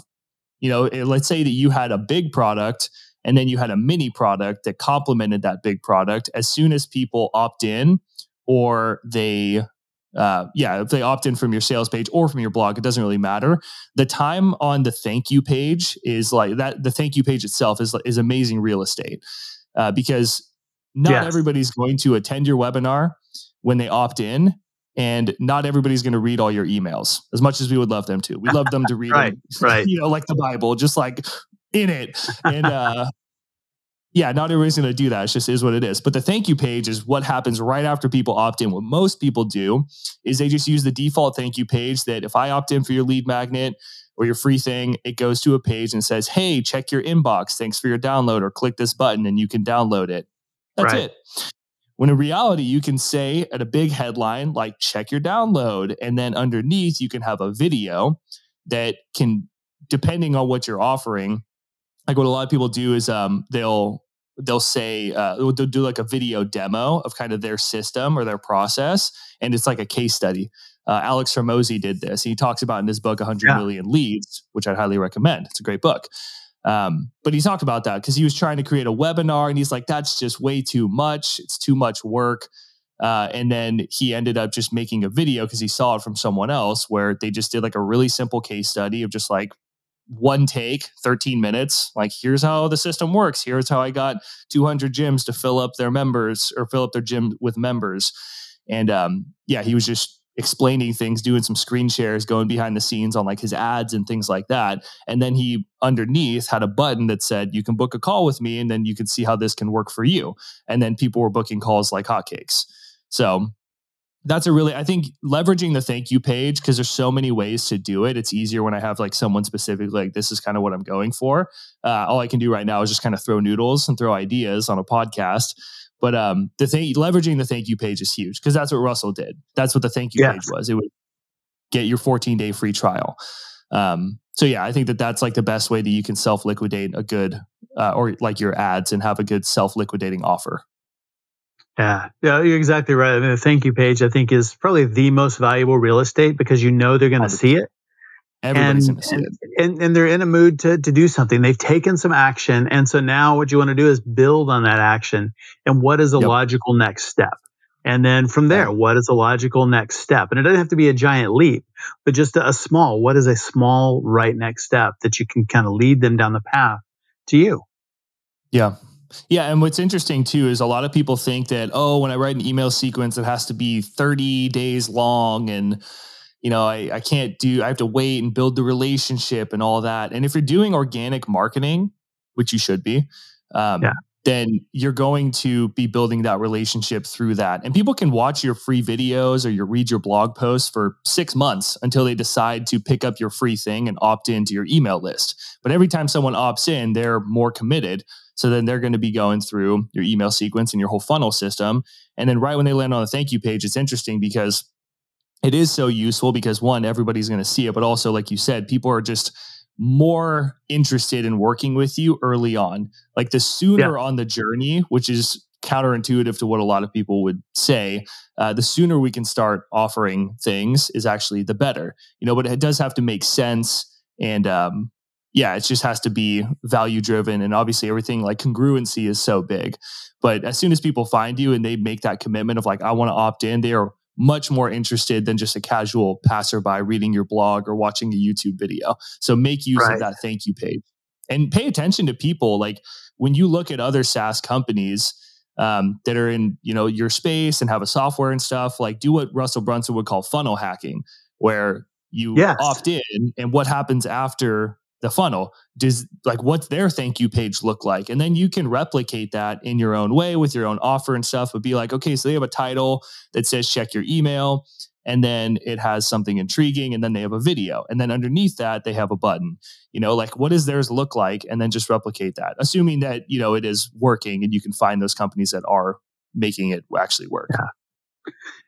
you know, eh, let's say that you had a big product and then you had a mini product that complemented that big product as soon as people opt in or they uh, yeah, if they opt in from your sales page or from your blog, it doesn't really matter. The time on the thank you page is like that. The thank you page itself is is amazing real estate uh, because not yes. everybody's going to attend your webinar when they opt in, and not everybody's going to read all your emails as much as we would love them to. We love them to read,
right,
them,
right.
You know, like the Bible, just like in it. And uh, yeah, not everybody's going to do that. It just is what it is. But the thank you page is what happens right after people opt in. What most people do is they just use the default thank you page that if I opt in for your lead magnet or your free thing, it goes to a page and says, hey, check your inbox. Thanks for your download, or click this button and you can download it. That's right. it. When in reality, you can say at a big headline, like, check your download. And then underneath, you can have a video that can, depending on what you're offering, like what a lot of people do is um, they'll they'll say uh, they'll do like a video demo of kind of their system or their process, and it's like a case study. Uh, Alex Hormozi did this. He talks about in his book 100 yeah. million leads, which I'd highly recommend. It's a great book. Um, but he talked about that because he was trying to create a webinar, and he's like, "That's just way too much. It's too much work." Uh, and then he ended up just making a video because he saw it from someone else where they just did like a really simple case study of just like one take, 13 minutes. Like, here's how the system works. Here's how I got 200 gyms to fill up their members or fill up their gym with members. And um, yeah, he was just explaining things, doing some screen shares, going behind the scenes on like his ads and things like that. And then he underneath had a button that said, You can book a call with me, and then you can see how this can work for you. And then people were booking calls like hotcakes. So that's a really i think leveraging the thank you page because there's so many ways to do it. It's easier when i have like someone specific like this is kind of what i'm going for. Uh, all i can do right now is just kind of throw noodles and throw ideas on a podcast. But um the thing leveraging the thank you page is huge because that's what russell did. That's what the thank you page was. It would get your 14 day free trial. Um so yeah i think that that's like the best way that you can self liquidate a good uh, or like your ads and have a good self liquidating offer
yeah, yeah, you're exactly right. I mean, the thank you page, I think, is probably the most valuable real estate because you know they're going to see it.
Everybody's going to see
and, it. And, and they're in a mood to, to do something. They've taken some action. And so now what you want to do is build on that action. And what is a yep. logical next step? And then from there, what is a logical next step? And it doesn't have to be a giant leap, but just a, a small, what is a small right next step that you can kind of lead them down the path to you?
Yeah. Yeah, and what's interesting too is a lot of people think that oh, when I write an email sequence, it has to be 30 days long, and you know, I, I can't do. I have to wait and build the relationship and all that. And if you're doing organic marketing, which you should be, um, yeah. Then you're going to be building that relationship through that. And people can watch your free videos or you read your blog posts for six months until they decide to pick up your free thing and opt into your email list. But every time someone opts in, they're more committed. So then they're going to be going through your email sequence and your whole funnel system. And then right when they land on the thank you page, it's interesting because it is so useful because one, everybody's going to see it, but also, like you said, people are just more interested in working with you early on. Like the sooner yeah. on the journey, which is counterintuitive to what a lot of people would say, uh, the sooner we can start offering things is actually the better. You know, but it does have to make sense and um, yeah, it just has to be value driven. And obviously, everything like congruency is so big. But as soon as people find you and they make that commitment of like, I want to opt in, they are much more interested than just a casual passerby reading your blog or watching a YouTube video. So make use right. of that thank you page and pay attention to people. Like when you look at other SaaS companies, um, that are in you know your space and have a software and stuff like do what russell brunson would call funnel hacking where you yes. opt in and what happens after the funnel. Does like what's their thank you page look like? And then you can replicate that in your own way with your own offer and stuff but be like okay so they have a title that says check your email and then it has something intriguing and then they have a video. And then underneath that they have a button. You know like what does theirs look like? And then just replicate that assuming that you know it is working and you can find those companies that are making it actually work.
Yeah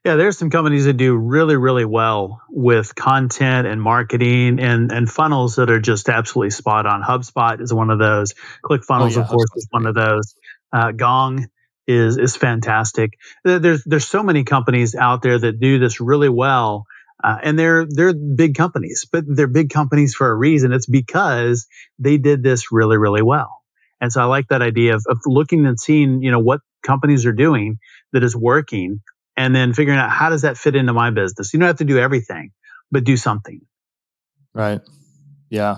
yeah, there's some companies that do really, really well with content and marketing and, and funnels that are just absolutely spot on. HubSpot is one of those. ClickFunnels, oh, yeah, of course, is one of those. Uh, Gong is is fantastic. There's there's so many companies out there that do this really well, uh, and they're they're big companies, but they're big companies for a reason. It's because they did this really, really well. And so I like that idea of, of looking and seeing, you know, what companies are doing that is working and then figuring out how does that fit into my business. You don't have to do everything, but do something.
Right. Yeah.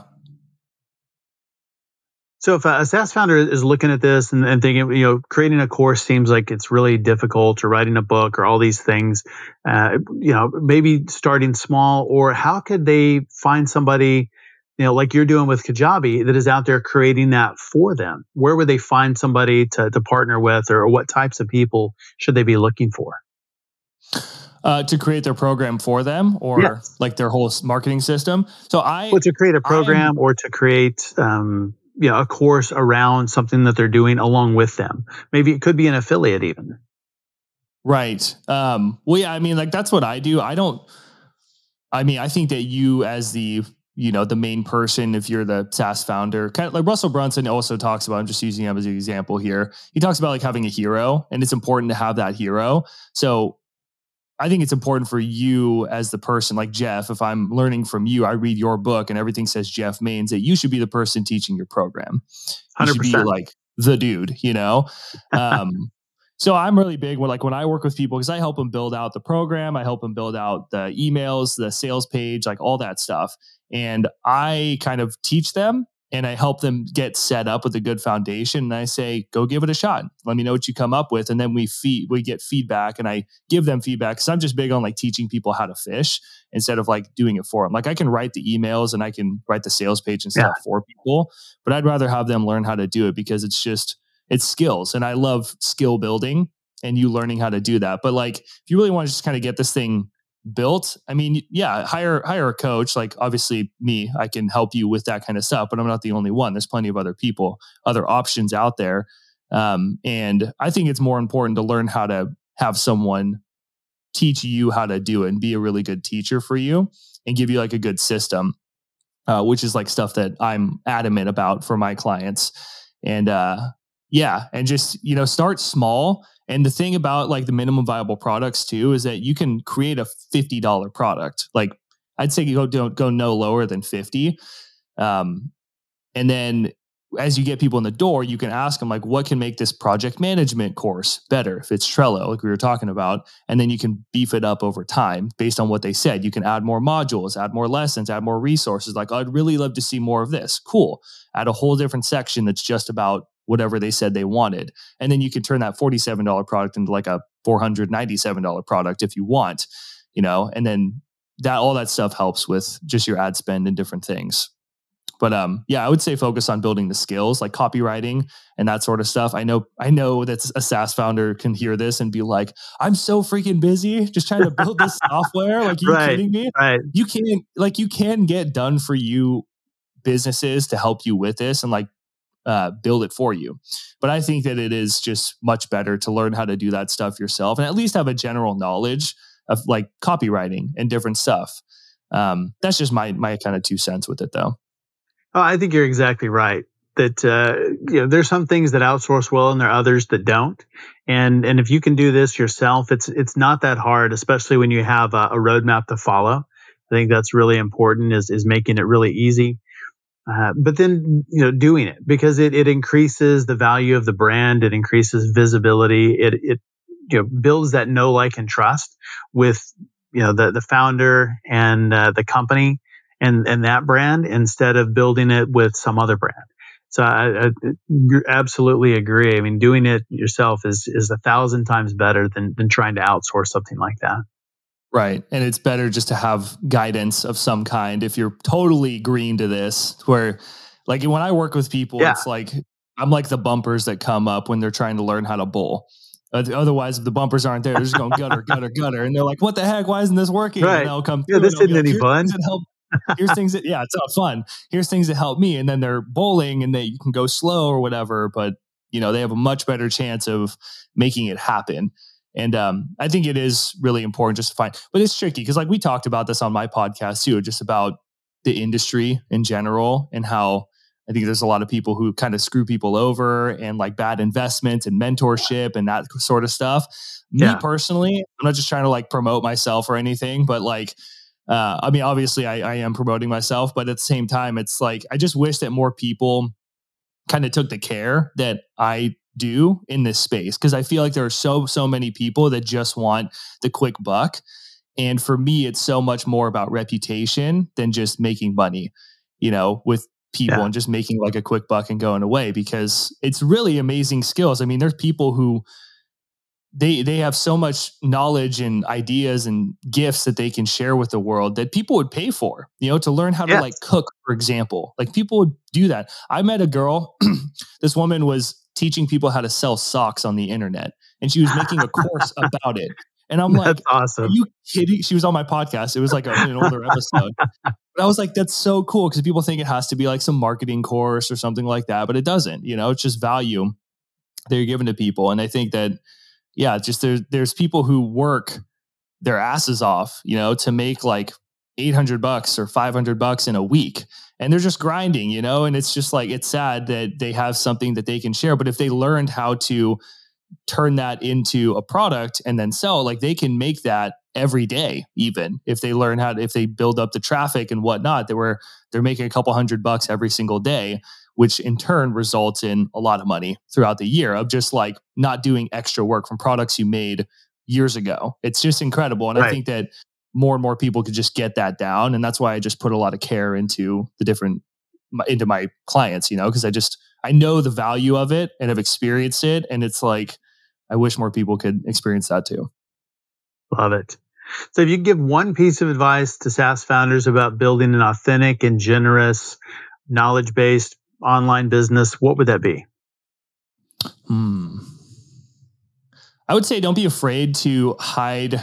So if a SaaS founder is looking at this and, and, thinking, you know, creating a course seems like it's really difficult, or writing a book, or all these things, uh, you know, maybe starting small, or how could they find somebody, you know, like you're doing with Kajabi, that is out there creating that for them? Where would they find somebody to to partner with, or what types of people should they be looking for?
Uh, to create their program for them or yes. like their whole marketing system. So I
well, to create a program or to create um, you know, a course around something that they're doing along with them. Maybe it could be an affiliate even.
Right. Um, well, yeah, I mean, like that's what I do. I don't, I mean, I think that you as the, you know, the main person, if you're the SaaS founder, kind of like Russell Brunson also talks about, I'm just using him as an example here. He talks about like having a hero and it's important to have that hero. So I think it's important for you as the person, like Jeff, if I'm learning from you, I read your book and everything says Jeff Mains, that you should be the person teaching your program. You 100%. should be like the dude, you know? Um, so I'm really big when like when I work with people because I help them build out the program, I help them build out the emails, the sales page, like all that stuff. And I kind of teach them and I help them get set up with a good foundation. And I say, go give it a shot. Let me know what you come up with. And then we feed, we get feedback and I give them feedback because I'm just big on like teaching people how to fish instead of like doing it for them. Like I can write the emails and I can write the sales page and stuff yeah. for people, but I'd rather have them learn how to do it because it's just, it's skills. And I love skill building and you learning how to do that. But like, if you really want to just kind of get this thing built i mean yeah hire hire a coach like obviously me i can help you with that kind of stuff but i'm not the only one there's plenty of other people other options out there um, and i think it's more important to learn how to have someone teach you how to do it and be a really good teacher for you and give you like a good system uh, which is like stuff that i'm adamant about for my clients and uh, yeah and just you know start small and the thing about like the minimum viable products too is that you can create a $50 product. Like I'd say you go don't go no lower than 50. Um, and then as you get people in the door, you can ask them like, what can make this project management course better? If it's Trello, like we were talking about, and then you can beef it up over time based on what they said. You can add more modules, add more lessons, add more resources. Like, I'd really love to see more of this. Cool. Add a whole different section that's just about whatever they said they wanted. And then you can turn that $47 product into like a $497 product if you want, you know, and then that all that stuff helps with just your ad spend and different things. But um, yeah, I would say focus on building the skills like copywriting and that sort of stuff. I know, I know that a SaaS founder can hear this and be like, "I'm so freaking busy just trying to build this software." Like, you right, kidding me?
Right.
You can like you can get done for you businesses to help you with this and like uh, build it for you. But I think that it is just much better to learn how to do that stuff yourself and at least have a general knowledge of like copywriting and different stuff. Um, that's just my my kind of two cents with it, though.
Oh, I think you're exactly right. That uh, you know, there's some things that outsource well, and there are others that don't. And and if you can do this yourself, it's it's not that hard, especially when you have a, a roadmap to follow. I think that's really important. Is is making it really easy. Uh, but then you know doing it because it, it increases the value of the brand. It increases visibility. It it you know builds that know like and trust with you know the the founder and uh, the company and and that brand instead of building it with some other brand. So I, I, absolutely agree. I mean doing it yourself is is a thousand times better than than trying to outsource something like that
Right. And it's better just to have guidance of some kind if you're totally green to this, where like when I work with people, yeah. it's like I'm like the bumpers that come up when they're trying to learn how to bowl. Otherwise, if the bumpers aren't there, they're just going gutter, gutter, gutter. And they're like, what the heck? Why isn't this working?
Right.
And
they'll come Yeah, this isn't any fun.
Here's things that, yeah, it's not fun. Here's things that help me. And then they're bowling and they you can go slow or whatever, but you know, they have a much better chance of making it happen. And um, I think it is really important just to find, but it's tricky because like we talked about this on my podcast too, just about the industry in general and how I think there's a lot of people who kind of screw people over and like bad investments and mentorship and that sort of stuff. Yeah. Me personally, I'm not just trying to like promote myself or anything, but like, uh, I mean, obviously I, I am promoting myself, but at the same time, it's like, I just wish that more people kind of took the care that I do in this space because I feel like there are so so many people that just want the quick buck. And for me, it's so much more about reputation than just making money, you know, with people yeah. and just making like a quick buck and going away because it's really amazing skills. I mean, there's people who they they have so much knowledge and ideas and gifts that they can share with the world that people would pay for you know to learn how yes. to like cook for example. Like people would do that. I met a girl this woman was teaching people how to sell socks on the internet and she was making a course about it. And i'm
that's
like
awesome.
Are you kidding? She was on my podcast. It was like a, an older episode. But i was like that's so cool because people think it has to be like some marketing course or something like that but it doesn't you know it's just value that you're giving to people. And i think that yeah, just there's there's people who work their asses off, you know, to make like 800 bucks or 500 bucks in a week and they're just grinding, you know, and it's just like it's sad that they have something that they can share, but if they learned how to turn that into a product and then sell, like they can make that every day even if they learn how to if they build up the traffic and whatnot they were they're making a couple hundred bucks every single day which in turn results in a lot of money throughout the year of just like not doing extra work from products you made years ago. It's just incredible. And right. I think that more and more people could just get that down. And that's why I just put a lot of care into the different, into my clients, you know, because I just, I know the value of it and have experienced it. And it's like, I wish more people could experience that too.
Love it. So, if you give one piece of advice to SaaS founders about building an authentic and generous, knowledge based online business, what would that be?
Hmm. I would say don't be afraid to hide.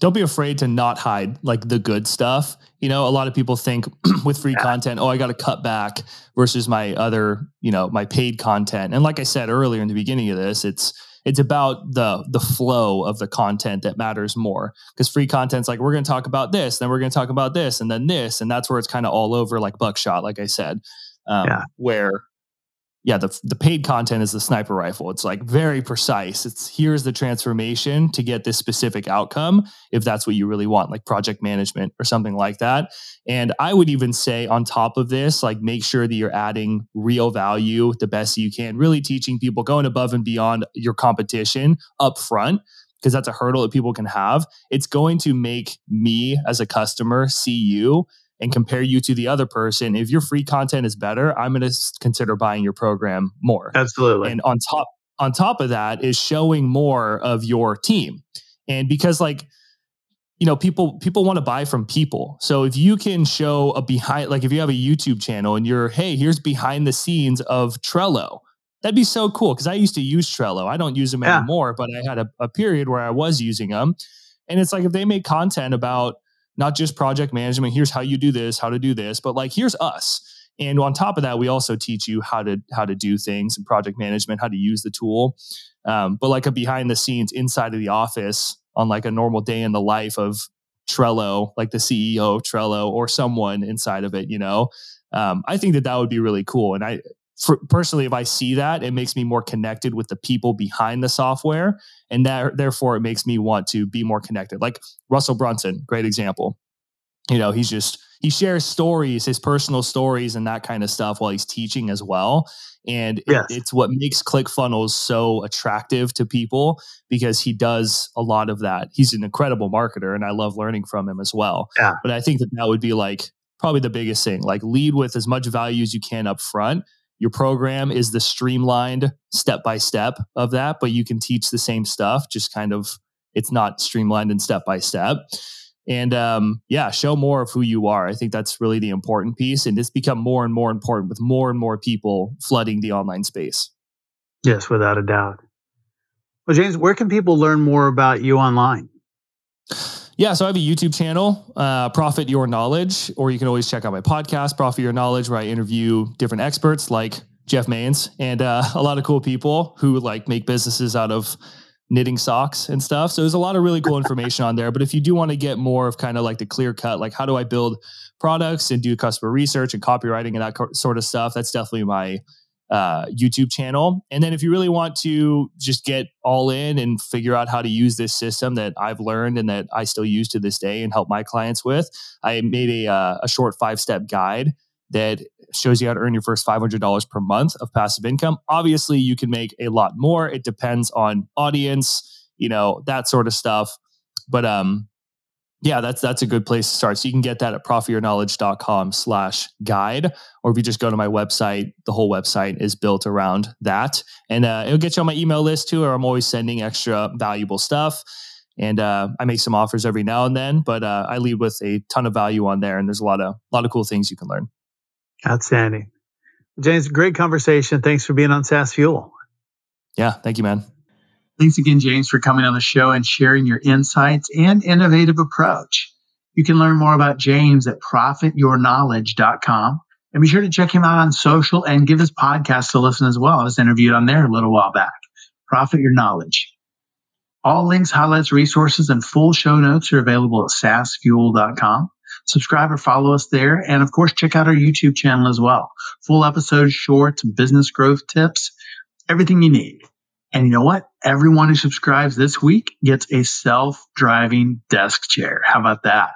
Don't be afraid to not hide like the good stuff. You know, a lot of people think with free content, oh, I got to cut back versus my other, you know, my paid content. And like I said earlier in the beginning of this, it's it's about the the flow of the content that matters more because free content's like we're going to talk about this then we're going to talk about this and then this and that's where it's kind of all over like buckshot like i said um, yeah. where yeah, the the paid content is the sniper rifle. It's like very precise. It's here's the transformation to get this specific outcome if that's what you really want, like project management or something like that. And I would even say on top of this, like make sure that you're adding real value the best you can, really teaching people going above and beyond your competition up front because that's a hurdle that people can have. It's going to make me as a customer see you and compare you to the other person, if your free content is better, I'm going to consider buying your program more.
Absolutely.
And on top on top of that is showing more of your team. And because like you know people people want to buy from people so if you can show a behind like if you have a youtube channel and you're hey here's behind the scenes of trello that'd be so cool because i used to use trello i don't use them yeah. anymore but i had a, a period where i was using them and it's like if they make content about not just project management. Here's how you do this, how to do this, but like here's us. And on top of that, we also teach you how to how to do things and project management, how to use the tool. Um, but like a behind the scenes inside of the office on like a normal day in the life of Trello, like the CEO of Trello or someone inside of it, you know, um, I think that that would be really cool. And I for, personally, if I see that, it makes me more connected with the people behind the software, and that therefore it makes me want to be more connected. Like Russell Brunson, great example. You know, he's just he shares stories, his personal stories, and that kind of stuff while he's teaching as well. And yes. it, it's what makes ClickFunnels so attractive to people because he does a lot of that. He's an incredible marketer, and I love learning from him as well.
Yeah.
But I think that that would be like probably the biggest thing. Like lead with as much value as you can up front your program is the streamlined step by step of that, but you can teach the same stuff, just kind of it's not streamlined and step by step. And um, yeah, show more of who you are. I think that's really the important piece. And it's become more and more important with more and more people flooding the online space.
Yes, without a doubt. Well, James, where can people learn more about you online?
Yeah, so I have a YouTube channel, uh, Profit Your Knowledge, or you can always check out my podcast, Profit Your Knowledge, where I interview different experts like Jeff Mains and uh, a lot of cool people who like make businesses out of knitting socks and stuff. So there's a lot of really cool information on there. But if you do want to get more of kind of like the clear cut, like how do I build products and do customer research and copywriting and that sort of stuff, that's definitely my uh, YouTube channel. And then if you really want to just get all in and figure out how to use this system that I've learned and that I still use to this day and help my clients with, I made a, uh, a short five step guide that shows you how to earn your first $500 per month of passive income. Obviously, you can make a lot more. It depends on audience, you know, that sort of stuff. But um, yeah, that's that's a good place to start. So you can get that at profityourknowledge.com slash guide. Or if you just go to my website, the whole website is built around that. And uh, it'll get you on my email list too, or I'm always sending extra valuable stuff. And uh, I make some offers every now and then, but uh, I lead with a ton of value on there. And there's a lot of a lot of cool things you can learn.
Outstanding. James, great conversation. Thanks for being on SaaS Fuel.
Yeah, thank you, man.
Thanks again, James, for coming on the show and sharing your insights and innovative approach. You can learn more about James at profityourknowledge.com. And be sure to check him out on social and give his podcast a listen as well. I was interviewed on there a little while back. Profit Your Knowledge. All links, highlights, resources, and full show notes are available at saasfuel.com. Subscribe or follow us there. And of course, check out our YouTube channel as well. Full episodes, shorts, business growth tips, everything you need. And you know what? Everyone who subscribes this week gets a self driving desk chair. How about that?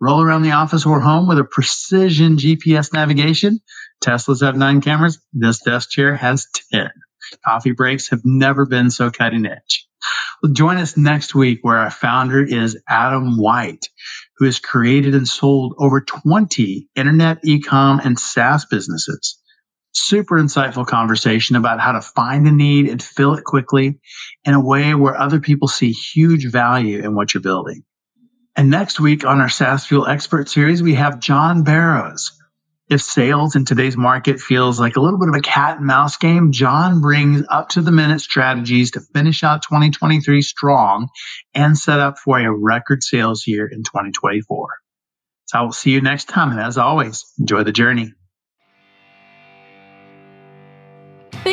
Roll around the office or home with a precision GPS navigation Teslas have nine cameras. This desk chair has 10. Coffee breaks have never been so cutting edge. Well, join us next week where our founder is Adam White, who has created and sold over 20 internet, ecom, and SaaS businesses. Super insightful conversation about how to find a need and fill it quickly in a way where other people see huge value in what you're building. And next week on our SaaS Fuel Expert Series, we have John Barrows. If sales in today's market feels like a little bit of a cat and mouse game, John brings up to the minute strategies to finish out 2023 strong and set up for a record sales year in 2024. So I will see you next time. And as always, enjoy the journey.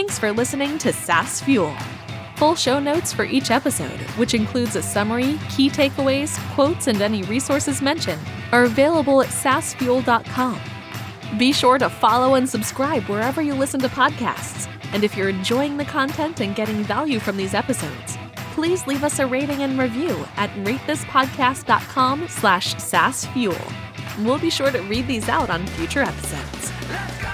Thanks for listening to SaaS Fuel. Full show notes for each episode, which includes a summary, key takeaways, quotes, and any resources mentioned, are available at saasfuel.com. Be sure to follow and subscribe wherever you listen to podcasts. And if you're enjoying the content and getting value from these episodes, please leave us a rating and review at ratethispodcast.com slash saasfuel. We'll be sure to read these out on future episodes.